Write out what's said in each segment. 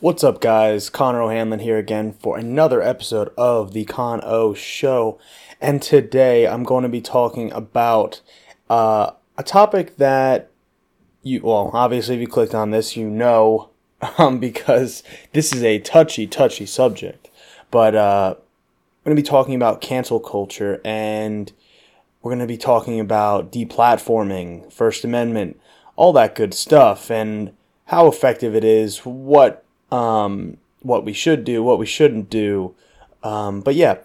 What's up, guys? Connor O'Hanlon here again for another episode of the Con O Show. And today I'm going to be talking about uh, a topic that you, well, obviously, if you clicked on this, you know, um, because this is a touchy, touchy subject. But uh, I'm going to be talking about cancel culture and we're going to be talking about deplatforming, First Amendment, all that good stuff, and how effective it is, what um, what we should do, what we shouldn't do. Um, but yeah,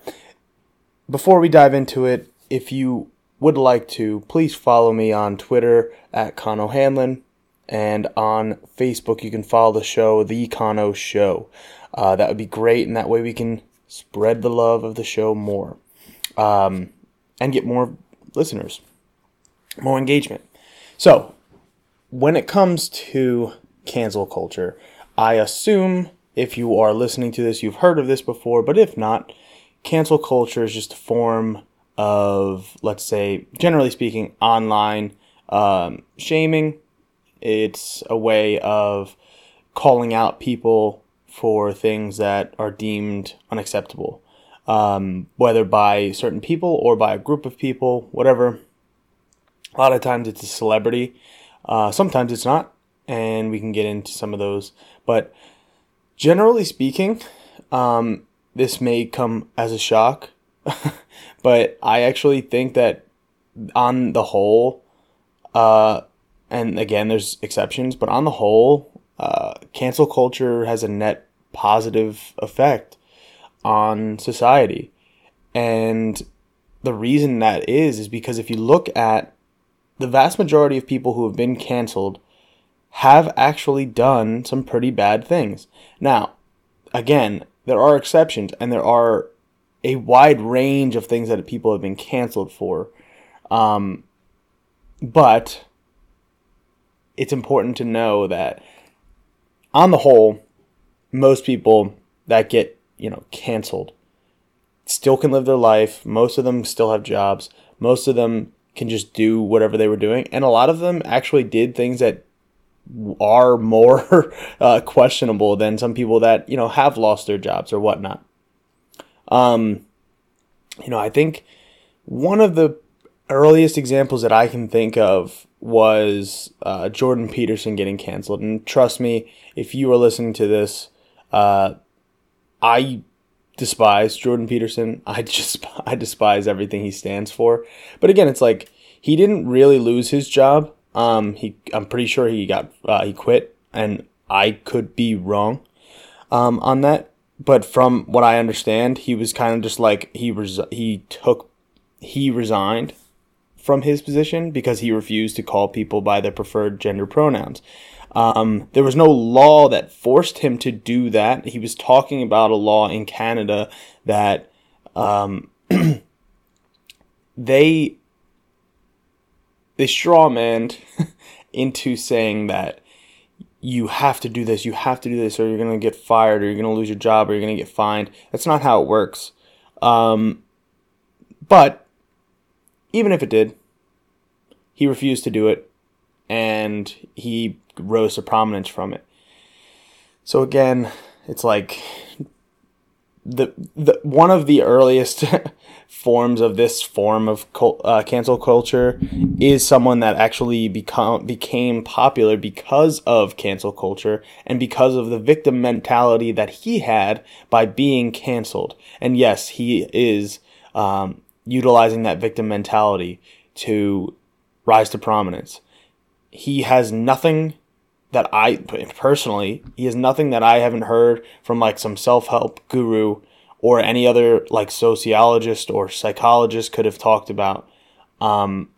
before we dive into it, if you would like to, please follow me on Twitter at Con O'Hanlon, and on Facebook you can follow the show, The Cono Show. Uh, that would be great, and that way we can spread the love of the show more, um, and get more listeners, more engagement. So, when it comes to cancel culture, I assume if you are listening to this, you've heard of this before, but if not, cancel culture is just a form of, let's say, generally speaking, online um, shaming. It's a way of calling out people for things that are deemed unacceptable, um, whether by certain people or by a group of people, whatever. A lot of times it's a celebrity, uh, sometimes it's not, and we can get into some of those. But generally speaking, um, this may come as a shock, but I actually think that on the whole, uh, and again, there's exceptions, but on the whole, uh, cancel culture has a net positive effect on society. And the reason that is, is because if you look at the vast majority of people who have been canceled have actually done some pretty bad things. Now, again, there are exceptions and there are a wide range of things that people have been canceled for. Um, but it's important to know that on the whole, most people that get, you know, canceled still can live their life. Most of them still have jobs. Most of them can just do whatever they were doing. And a lot of them actually did things that are more uh, questionable than some people that you know have lost their jobs or whatnot. Um, you know, I think one of the earliest examples that I can think of was uh, Jordan Peterson getting canceled. And trust me, if you are listening to this, uh, I despise Jordan Peterson. I just I despise everything he stands for. But again, it's like he didn't really lose his job. Um, he, I'm pretty sure he got uh, he quit, and I could be wrong um, on that. But from what I understand, he was kind of just like he res- he took he resigned from his position because he refused to call people by their preferred gender pronouns. Um, there was no law that forced him to do that. He was talking about a law in Canada that um, they they strawmanned into saying that you have to do this, you have to do this, or you're gonna get fired, or you're gonna lose your job, or you're gonna get fined. That's not how it works. Um, but even if it did, he refused to do it, and he rose to prominence from it. So again, it's like the the one of the earliest forms of this form of cult, uh, cancel culture is someone that actually become became popular because of cancel culture and because of the victim mentality that he had by being canceled. And yes, he is um, utilizing that victim mentality to rise to prominence. He has nothing that I personally, he has nothing that I haven't heard from like some self help guru or any other like sociologist or psychologist could have talked about. Um,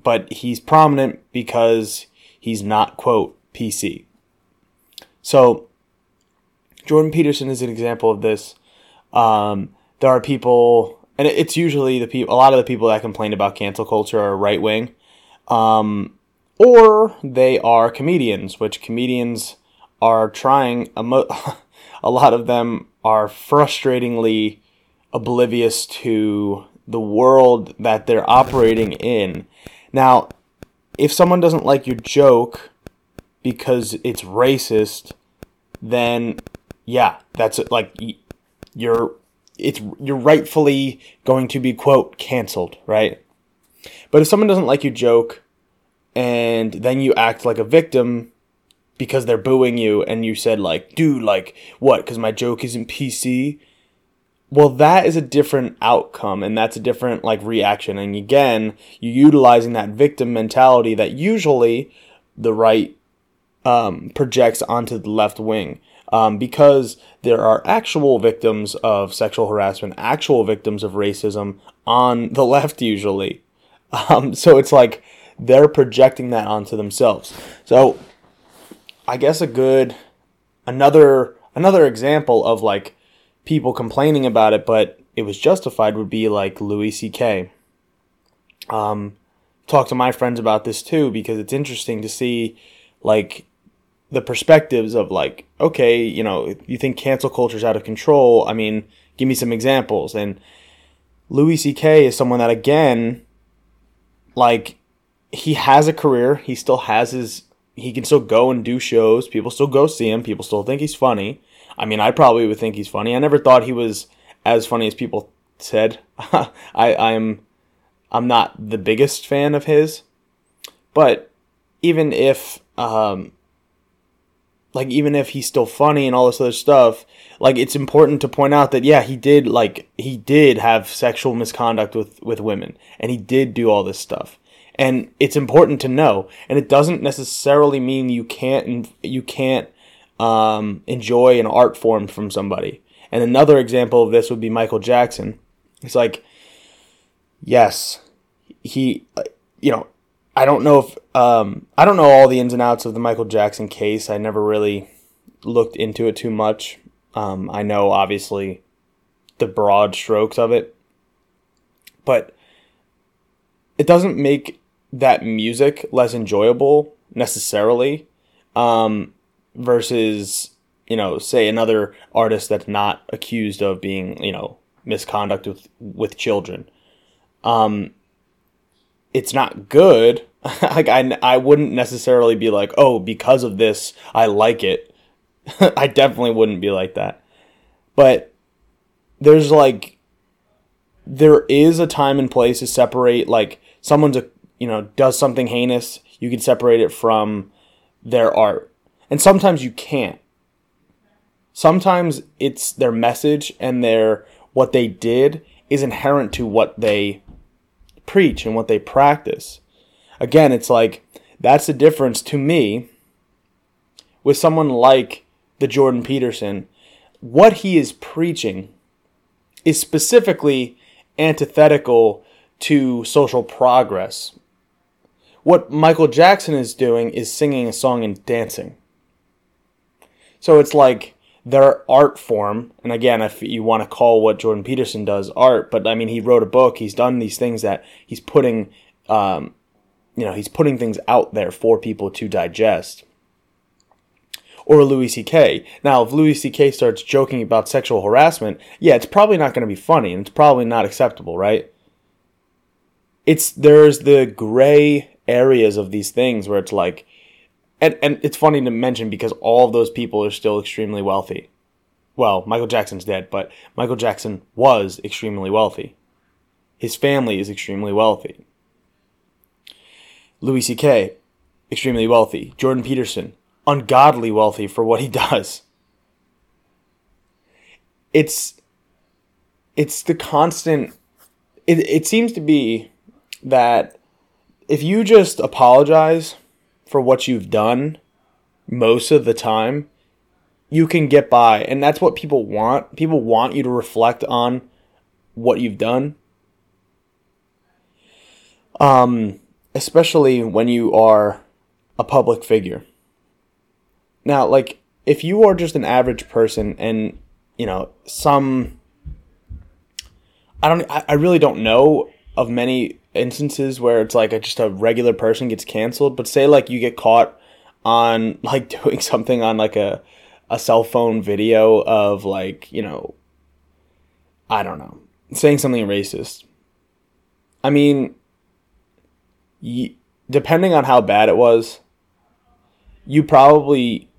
but he's prominent because he's not quote PC. So Jordan Peterson is an example of this. Um, there are people, and it's usually the people. A lot of the people that complain about cancel culture are right wing. Um, or they are comedians, which comedians are trying. A, mo- a lot of them are frustratingly oblivious to the world that they're operating in. Now, if someone doesn't like your joke because it's racist, then yeah, that's. Like you're it's you're rightfully going to be quote canceled, right? But if someone doesn't like your joke and then you act like a victim because they're booing you and you said like, "Dude, like what? Cuz my joke isn't PC?" Well, that is a different outcome and that's a different like reaction. And again, you're utilizing that victim mentality that usually the right um, projects onto the left wing um, because there are actual victims of sexual harassment, actual victims of racism on the left usually. Um, so it's like they're projecting that onto themselves. So I guess a good another another example of like people complaining about it, but it was justified would be like Louis C.K. Um, talk to my friends about this too because it's interesting to see like the perspectives of like, okay, you know, you think cancel culture is out of control. I mean, give me some examples. And Louis C.K. is someone that again, like, he has a career. He still has his. He can still go and do shows. People still go see him. People still think he's funny. I mean, I probably would think he's funny. I never thought he was as funny as people said. I I'm I'm not the biggest fan of his, but even if um, like even if he's still funny and all this other stuff, like it's important to point out that yeah, he did like he did have sexual misconduct with with women and he did do all this stuff. And it's important to know and it doesn't necessarily mean you can't you can't um, enjoy an art form from somebody. And another example of this would be Michael Jackson. It's like yes, he you know, I don't know if um, I don't know all the ins and outs of the Michael Jackson case. I never really looked into it too much. Um, I know obviously the broad strokes of it, but it doesn't make that music less enjoyable necessarily. Um, versus you know, say another artist that's not accused of being you know misconduct with with children. Um, it's not good. like I, I wouldn't necessarily be like, oh, because of this, I like it. I definitely wouldn't be like that. But there's like, there is a time and place to separate. Like someone's a, you know, does something heinous, you can separate it from their art, and sometimes you can't. Sometimes it's their message and their what they did is inherent to what they preach and what they practice. Again, it's like that's the difference to me with someone like the Jordan Peterson. What he is preaching is specifically antithetical to social progress. What Michael Jackson is doing is singing a song and dancing. So it's like their art form, and again, if you want to call what Jordan Peterson does art, but I mean, he wrote a book, he's done these things that he's putting, um, you know, he's putting things out there for people to digest. Or Louis C.K. Now, if Louis C.K. starts joking about sexual harassment, yeah, it's probably not going to be funny, and it's probably not acceptable, right? It's there's the gray areas of these things where it's like, and and it's funny to mention because all of those people are still extremely wealthy. Well, Michael Jackson's dead, but Michael Jackson was extremely wealthy. His family is extremely wealthy. Louis C.K., extremely wealthy. Jordan Peterson, ungodly wealthy for what he does. It's it's the constant it, it seems to be that if you just apologize for what you've done most of the time, you can get by. And that's what people want. People want you to reflect on what you've done. Um, especially when you are a public figure. Now, like, if you are just an average person and, you know, some. I don't. I really don't know of many instances where it's like a, just a regular person gets canceled, but say like you get caught on like doing something on like a a cell phone video of like, you know, I don't know, saying something racist. I mean, y- depending on how bad it was, you probably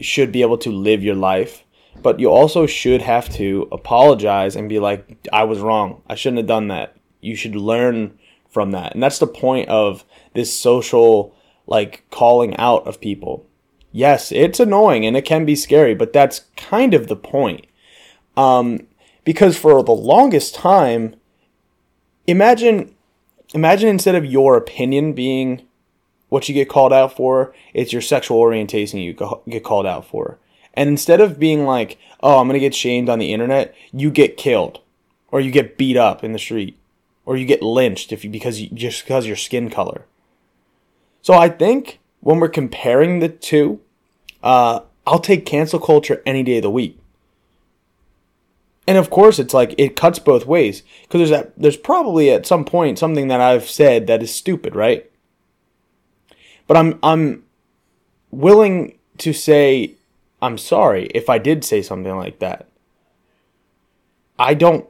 should be able to live your life, but you also should have to apologize and be like, I was wrong. I shouldn't have done that. You should learn from that. And that's the point of this social like calling out of people. Yes, it's annoying and it can be scary, but that's kind of the point. Um, because for the longest time, imagine imagine instead of your opinion being what you get called out for, it's your sexual orientation you get called out for. And instead of being like, "Oh, I'm going to get shamed on the internet," you get killed or you get beat up in the street or you get lynched if you because you, just because your skin color. So I think when we're comparing the two, uh, I'll take cancel culture any day of the week. And of course, it's like it cuts both ways because there's that, there's probably at some point something that I've said that is stupid, right? But I'm I'm willing to say I'm sorry if I did say something like that. I don't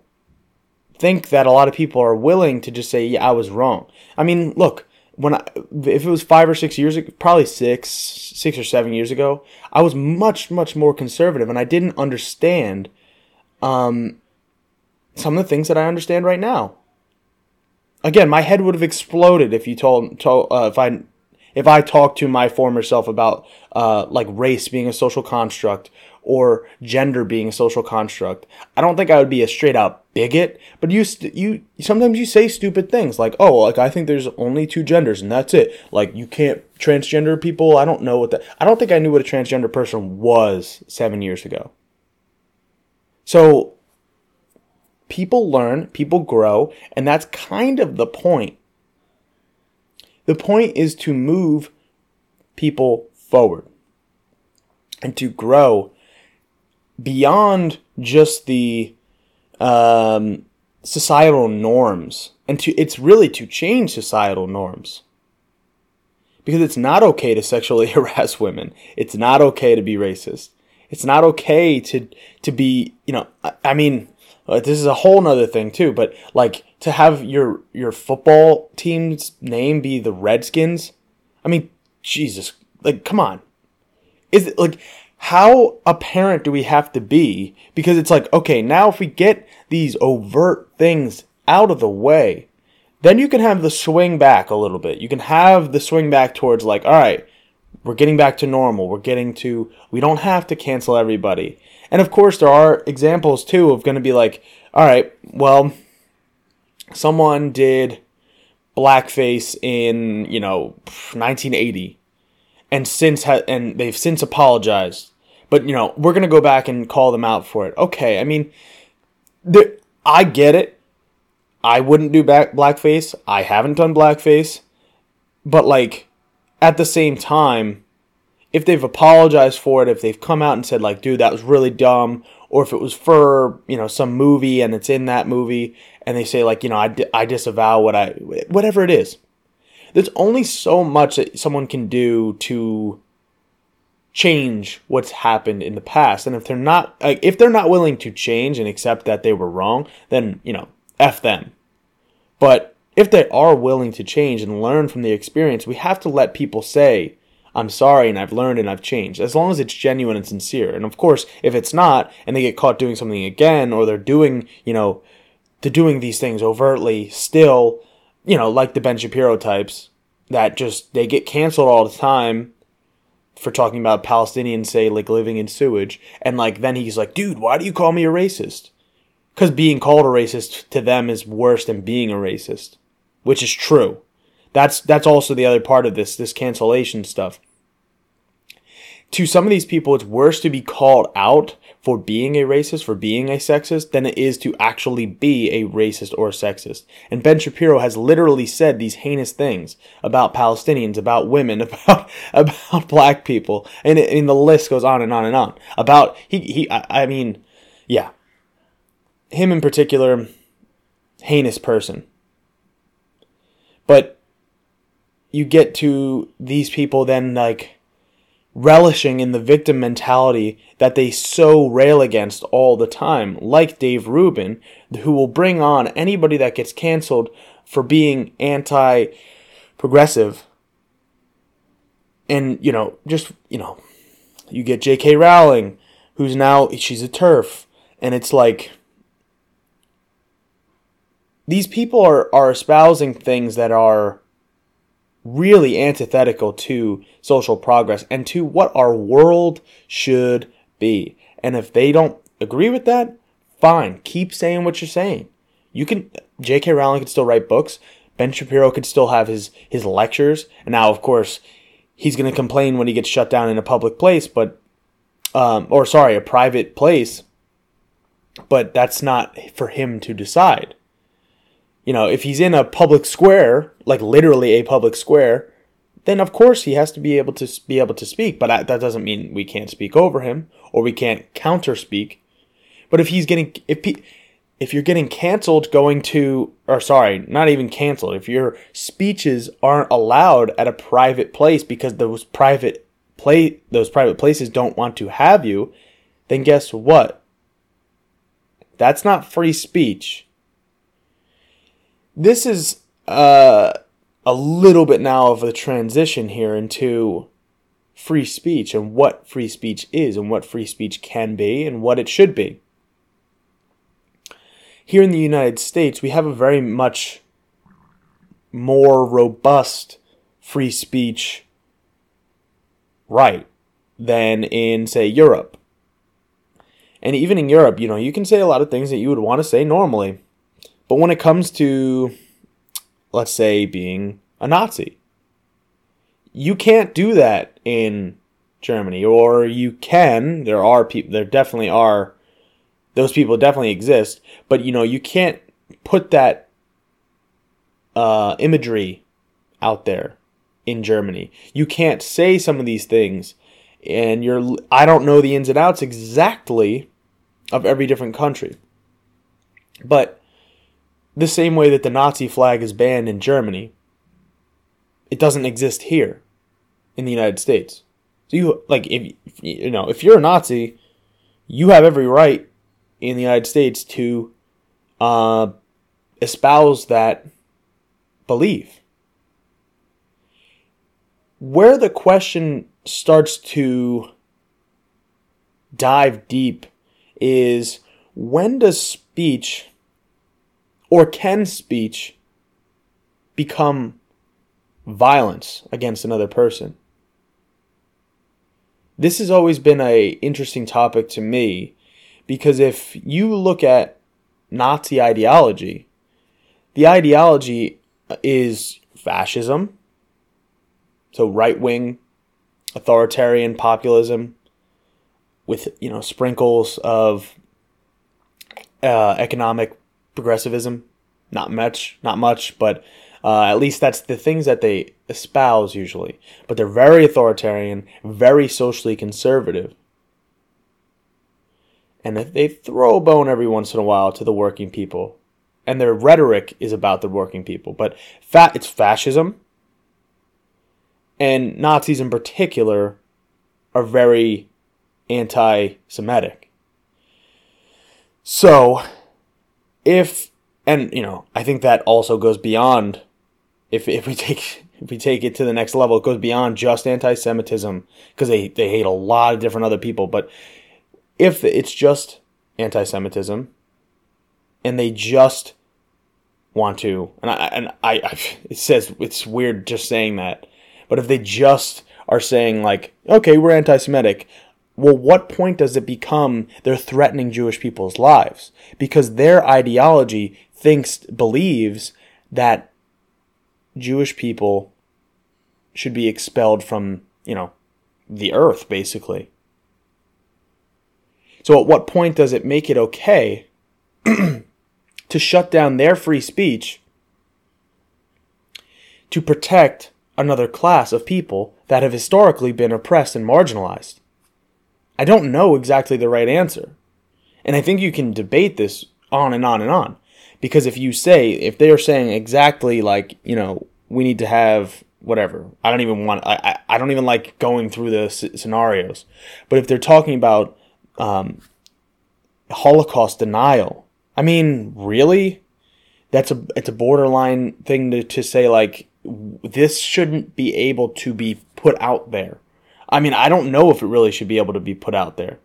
think that a lot of people are willing to just say, "Yeah, I was wrong." I mean, look, when I, if it was five or six years ago, probably six, six or seven years ago, I was much, much more conservative, and I didn't understand um, some of the things that I understand right now. Again, my head would have exploded if you told, told uh, if I if I talked to my former self about uh, like race being a social construct or gender being a social construct. I don't think I would be a straight out bigot, but you st- you sometimes you say stupid things like, "Oh, like I think there's only two genders and that's it." Like you can't transgender people. I don't know what that. I don't think I knew what a transgender person was 7 years ago. So people learn, people grow, and that's kind of the point. The point is to move people forward and to grow beyond just the um, societal norms and to it's really to change societal norms. Because it's not okay to sexually harass women. It's not okay to be racist. It's not okay to to be you know i, I mean uh, this is a whole nother thing too but like to have your your football team's name be the redskins i mean jesus like come on. Is it like how apparent do we have to be? Because it's like, okay, now if we get these overt things out of the way, then you can have the swing back a little bit. You can have the swing back towards like, all right, we're getting back to normal. We're getting to, we don't have to cancel everybody. And of course, there are examples too of going to be like, all right, well, someone did blackface in, you know, 1980 and since ha- and they've since apologized. But you know, we're gonna go back and call them out for it. Okay, I mean, I get it. I wouldn't do back blackface. I haven't done blackface, but like at the same time, if they've apologized for it, if they've come out and said like, "Dude, that was really dumb," or if it was for you know some movie and it's in that movie, and they say like, you know, I, I disavow what I whatever it is there's only so much that someone can do to change what's happened in the past. And if they're not like if they're not willing to change and accept that they were wrong, then, you know, F them. But if they are willing to change and learn from the experience, we have to let people say, I'm sorry and I've learned and I've changed, as long as it's genuine and sincere. And of course, if it's not and they get caught doing something again or they're doing, you know, they're doing these things overtly still, you know, like the Ben Shapiro types that just they get canceled all the time for talking about Palestinians say like living in sewage and like then he's like, "Dude, why do you call me a racist?" Cuz being called a racist to them is worse than being a racist, which is true. That's that's also the other part of this this cancellation stuff. To some of these people it's worse to be called out for being a racist, for being a sexist, than it is to actually be a racist or sexist. And Ben Shapiro has literally said these heinous things about Palestinians, about women, about about black people, and, and the list goes on and on and on. About he he, I, I mean, yeah, him in particular, heinous person. But you get to these people then like relishing in the victim mentality that they so rail against all the time, like Dave Rubin, who will bring on anybody that gets canceled for being anti progressive. And, you know, just, you know, you get J.K. Rowling, who's now she's a TERF, and it's like these people are are espousing things that are really antithetical to social progress and to what our world should be. And if they don't agree with that, fine, keep saying what you're saying. You can J.K. Rowling could still write books. Ben Shapiro could still have his his lectures. And now, of course, he's going to complain when he gets shut down in a public place, but um, or sorry, a private place. But that's not for him to decide. You know, if he's in a public square, like literally a public square, then of course he has to be able to be able to speak. But that doesn't mean we can't speak over him or we can't counter speak. But if he's getting if he, if you're getting canceled going to or sorry not even canceled if your speeches aren't allowed at a private place because those private play those private places don't want to have you then guess what that's not free speech this is uh, a little bit now of a transition here into free speech and what free speech is and what free speech can be and what it should be here in the United States, we have a very much more robust free speech right than in, say, Europe. And even in Europe, you know, you can say a lot of things that you would want to say normally. But when it comes to, let's say, being a Nazi, you can't do that in Germany. Or you can, there are people, there definitely are those people definitely exist, but you know, you can't put that uh, imagery out there in Germany. You can't say some of these things, and you're I don't know the ins and outs exactly of every different country, but the same way that the Nazi flag is banned in Germany, it doesn't exist here in the United States. So you like if you know if you're a Nazi, you have every right in the United States to uh, espouse that belief. Where the question starts to dive deep is when does speech or can speech become violence against another person? This has always been a interesting topic to me because if you look at Nazi ideology, the ideology is fascism, so right wing authoritarian populism with you know sprinkles of uh, economic progressivism. Not much, not much, but uh, at least that's the things that they espouse usually. But they're very authoritarian, very socially conservative and they throw a bone every once in a while to the working people. And their rhetoric is about the working people, but fa- it's fascism. And Nazis in particular are very anti Semitic. So, if, and you know, I think that also goes beyond, if, if we take if we take it to the next level, it goes beyond just anti-Semitism because they, they hate a lot of different other people. But if it's just anti Semitism and they just want to, and I, and I, I, it says it's weird just saying that, but if they just are saying, like, okay, we're anti Semitic, well, what point does it become they're threatening Jewish people's lives? Because their ideology thinks, believes that Jewish people should be expelled from, you know, the earth, basically. So at what point does it make it okay to shut down their free speech to protect another class of people that have historically been oppressed and marginalized? I don't know exactly the right answer. And I think you can debate this on and on and on. Because if you say, if they're saying exactly like, you know, we need to have whatever, I don't even want, I, I don't even like going through the scenarios. But if they're talking about um, Holocaust denial. I mean, really? That's a it's a borderline thing to, to say like this shouldn't be able to be put out there. I mean, I don't know if it really should be able to be put out there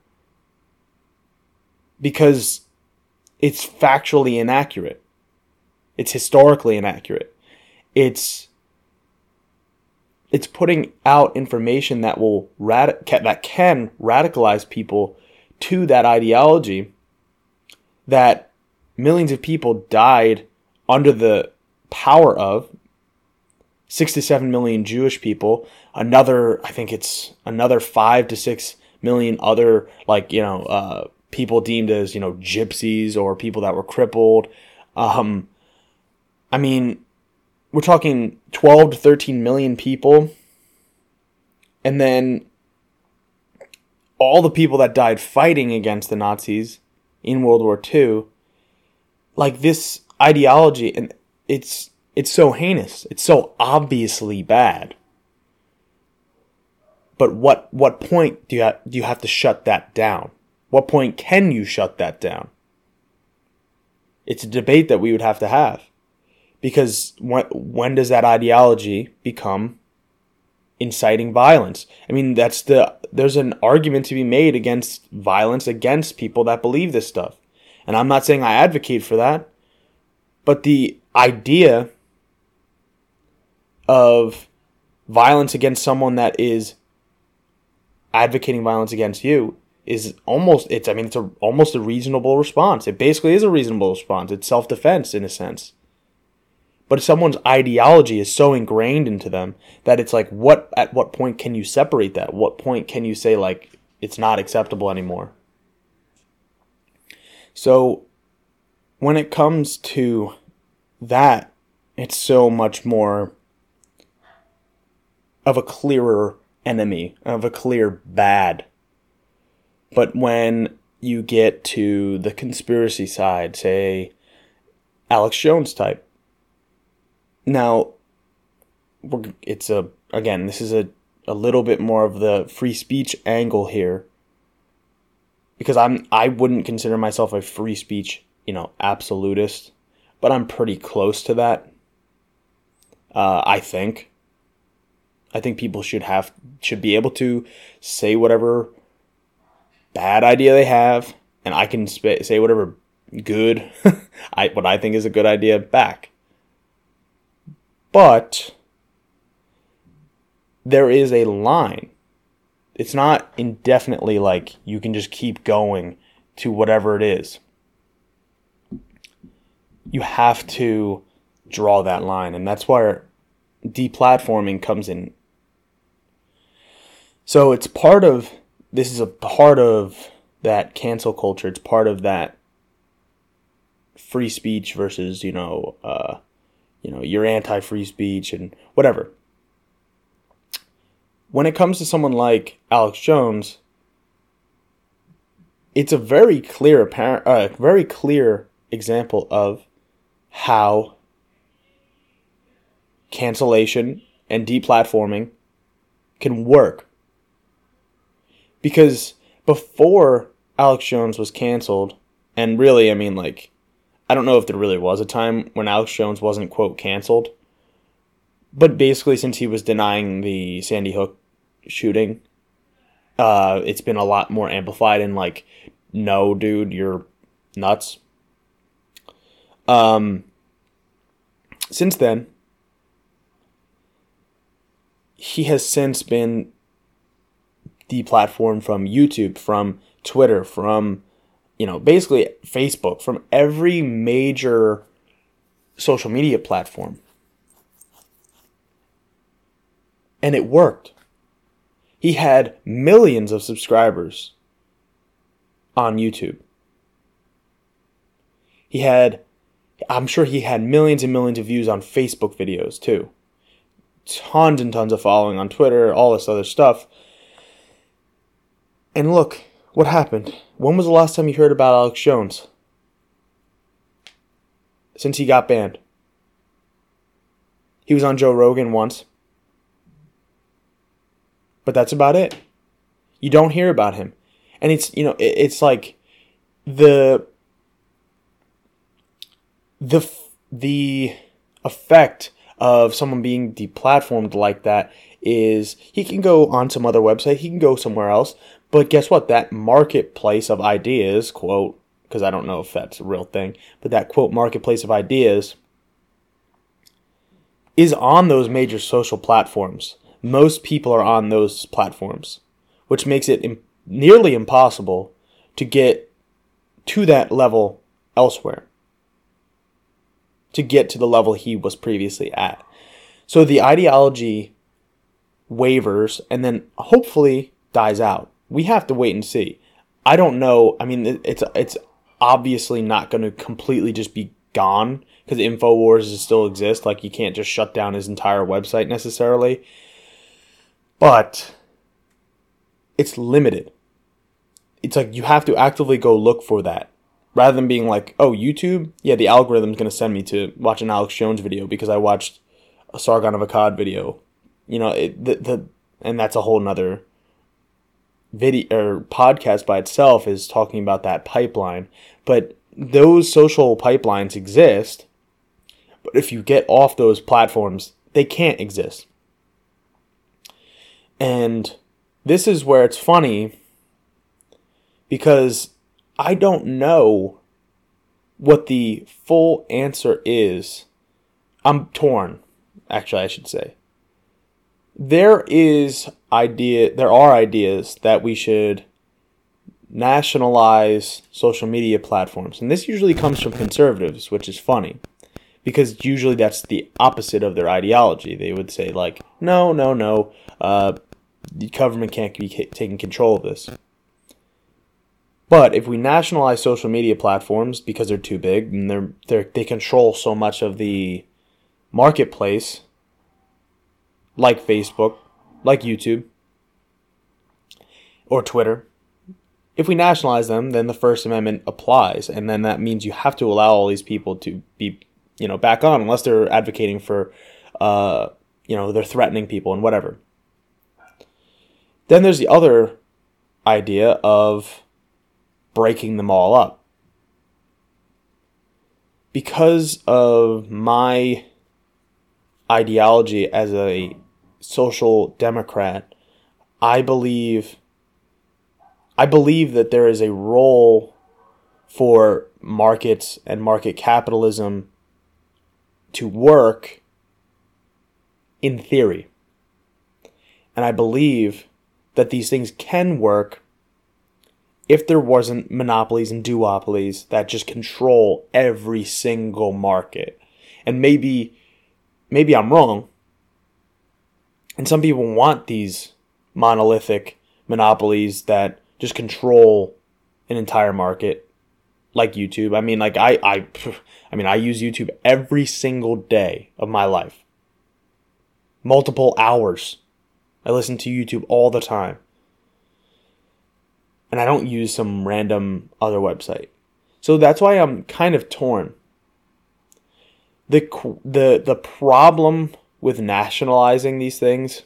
because it's factually inaccurate. It's historically inaccurate. It's it's putting out information that will rad- that can radicalize people to that ideology that millions of people died under the power of 6 to 7 million Jewish people, another I think it's another 5 to 6 million other like, you know, uh, people deemed as, you know, gypsies or people that were crippled. Um, I mean, we're talking 12 to 13 million people. And then all the people that died fighting against the Nazis in World War II, like this ideology, and it's it's so heinous. It's so obviously bad. But what what point do you have, do you have to shut that down? What point can you shut that down? It's a debate that we would have to have because when, when does that ideology become inciting violence? I mean, that's the there's an argument to be made against violence against people that believe this stuff. And I'm not saying I advocate for that, but the idea of violence against someone that is advocating violence against you is almost it's I mean it's a almost a reasonable response. It basically is a reasonable response. It's self-defense in a sense. But someone's ideology is so ingrained into them that it's like, what at what point can you separate that? What point can you say like it's not acceptable anymore? So when it comes to that, it's so much more of a clearer enemy, of a clear bad. But when you get to the conspiracy side, say Alex Jones type, now, it's a again, this is a a little bit more of the free speech angle here because I'm I wouldn't consider myself a free speech, you know, absolutist, but I'm pretty close to that. Uh, I think. I think people should have should be able to say whatever bad idea they have, and I can sp- say whatever good I what I think is a good idea back. But there is a line. It's not indefinitely like you can just keep going to whatever it is. You have to draw that line, and that's where deplatforming comes in. So it's part of this is a part of that cancel culture. It's part of that free speech versus you know uh, you know, you're anti free speech and whatever. When it comes to someone like Alex Jones, it's a very clear apparent, uh, very clear example of how cancellation and deplatforming can work. Because before Alex Jones was canceled, and really, I mean, like, I don't know if there really was a time when Alex Jones wasn't quote canceled, but basically since he was denying the Sandy Hook shooting, uh, it's been a lot more amplified and like, no, dude, you're nuts. Um, since then, he has since been deplatformed from YouTube, from Twitter, from you know, basically Facebook, from every major social media platform. And it worked. He had millions of subscribers on YouTube. He had, I'm sure he had millions and millions of views on Facebook videos too. Tons and tons of following on Twitter, all this other stuff. And look, what happened? When was the last time you heard about Alex Jones? Since he got banned. He was on Joe Rogan once. But that's about it. You don't hear about him. And it's, you know, it's like the the the effect of someone being deplatformed like that is he can go on some other website, he can go somewhere else, but guess what? That marketplace of ideas, quote, because I don't know if that's a real thing, but that quote marketplace of ideas is on those major social platforms. Most people are on those platforms, which makes it Im- nearly impossible to get to that level elsewhere, to get to the level he was previously at. So the ideology wavers and then hopefully dies out. We have to wait and see. I don't know. I mean, it's it's obviously not going to completely just be gone because Infowars still exists. Like you can't just shut down his entire website necessarily, but it's limited. It's like you have to actively go look for that rather than being like, oh, YouTube, yeah, the algorithm's going to send me to watch an Alex Jones video because I watched a Sargon of Akkad video. You know, it, the, the and that's a whole nother video or podcast by itself is talking about that pipeline. But those social pipelines exist. But if you get off those platforms, they can't exist. And this is where it's funny because I don't know what the full answer is. I'm torn, actually, I should say. There is idea there are ideas that we should nationalize social media platforms. And this usually comes from conservatives, which is funny because usually that's the opposite of their ideology. They would say, like, no, no, no, uh, the government can't be taking control of this. But if we nationalize social media platforms because they're too big and they're, they're they control so much of the marketplace, like Facebook, like YouTube, or Twitter, if we nationalize them, then the First Amendment applies, and then that means you have to allow all these people to be, you know, back on unless they're advocating for, uh, you know, they're threatening people and whatever. Then there's the other idea of breaking them all up. Because of my ideology as a social democrat, I believe I believe that there is a role for markets and market capitalism to work in theory. And I believe that these things can work if there wasn't monopolies and duopolies that just control every single market. And maybe maybe I'm wrong. And some people want these monolithic monopolies that just control an entire market like YouTube. I mean, like I, I, I mean, I use YouTube every single day of my life. Multiple hours. I listen to YouTube all the time. And I don't use some random other website. So that's why I'm kind of torn. The the the problem with nationalizing these things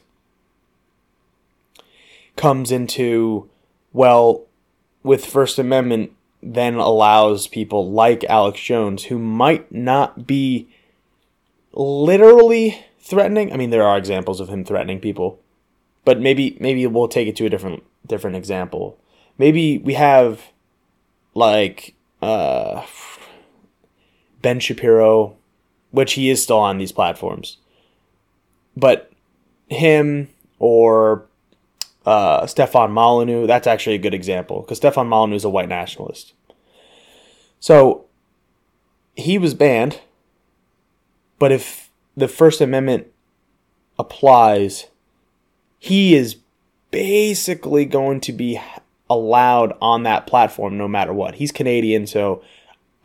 comes into well, with First Amendment, then allows people like Alex Jones who might not be literally threatening. I mean, there are examples of him threatening people, but maybe maybe we'll take it to a different different example. Maybe we have like uh, Ben Shapiro, which he is still on these platforms, but him or uh, Stefan Molyneux. That's actually a good example because Stefan Molyneux is a white nationalist. So he was banned, but if the First Amendment applies, he is basically going to be allowed on that platform no matter what. He's Canadian, so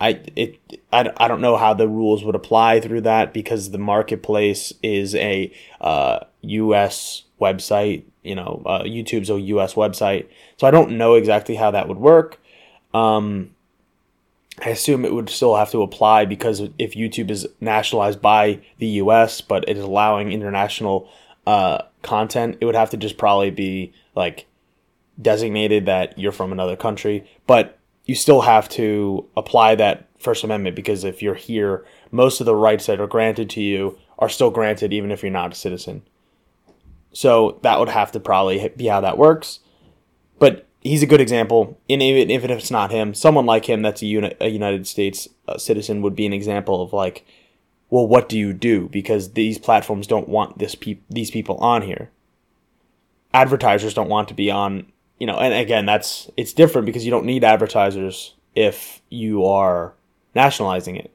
I it I, I don't know how the rules would apply through that because the marketplace is a uh, U.S. website you know, uh, YouTube's a US website. So I don't know exactly how that would work. Um, I assume it would still have to apply because if YouTube is nationalized by the US, but it is allowing international uh, content, it would have to just probably be like designated that you're from another country. But you still have to apply that First Amendment because if you're here, most of the rights that are granted to you are still granted even if you're not a citizen. So that would have to probably be how that works. But he's a good example. And even if it's not him, someone like him that's a, uni- a United States uh, citizen would be an example of like, well, what do you do? Because these platforms don't want this pe- these people on here. Advertisers don't want to be on, you know, and again, that's it's different because you don't need advertisers if you are nationalizing it.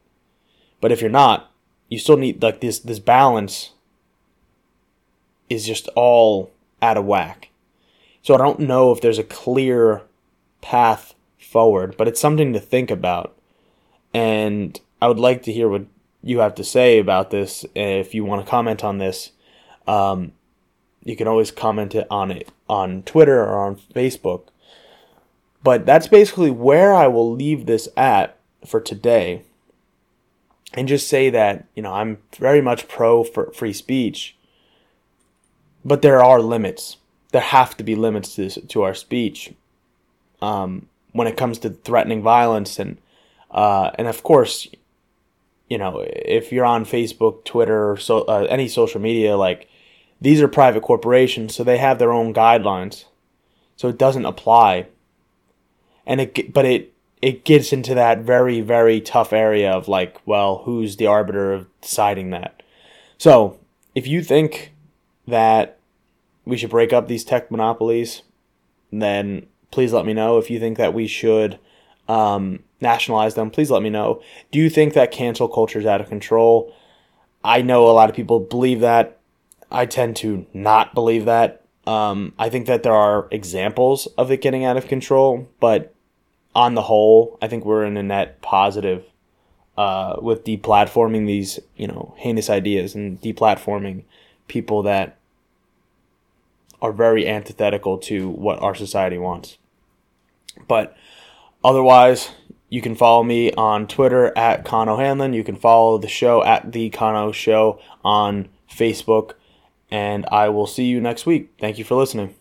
But if you're not, you still need like this this balance is just all out of whack. So I don't know if there's a clear path forward, but it's something to think about. And I would like to hear what you have to say about this. If you want to comment on this, um, you can always comment it on it on Twitter or on Facebook. But that's basically where I will leave this at for today. And just say that, you know, I'm very much pro for free speech, but there are limits. There have to be limits to, this, to our speech um, when it comes to threatening violence and uh, and of course, you know, if you're on Facebook, Twitter, so uh, any social media, like these are private corporations, so they have their own guidelines, so it doesn't apply. And it, but it it gets into that very very tough area of like, well, who's the arbiter of deciding that? So if you think that we should break up these tech monopolies, then please let me know. If you think that we should um, nationalize them, please let me know. Do you think that cancel culture is out of control? I know a lot of people believe that. I tend to not believe that. Um, I think that there are examples of it getting out of control, but on the whole, I think we're in a net positive uh, with deplatforming these, you know, heinous ideas and deplatforming people that are very antithetical to what our society wants. But otherwise, you can follow me on Twitter at Con O'Hanlon. You can follow the show at The Con Show on Facebook. And I will see you next week. Thank you for listening.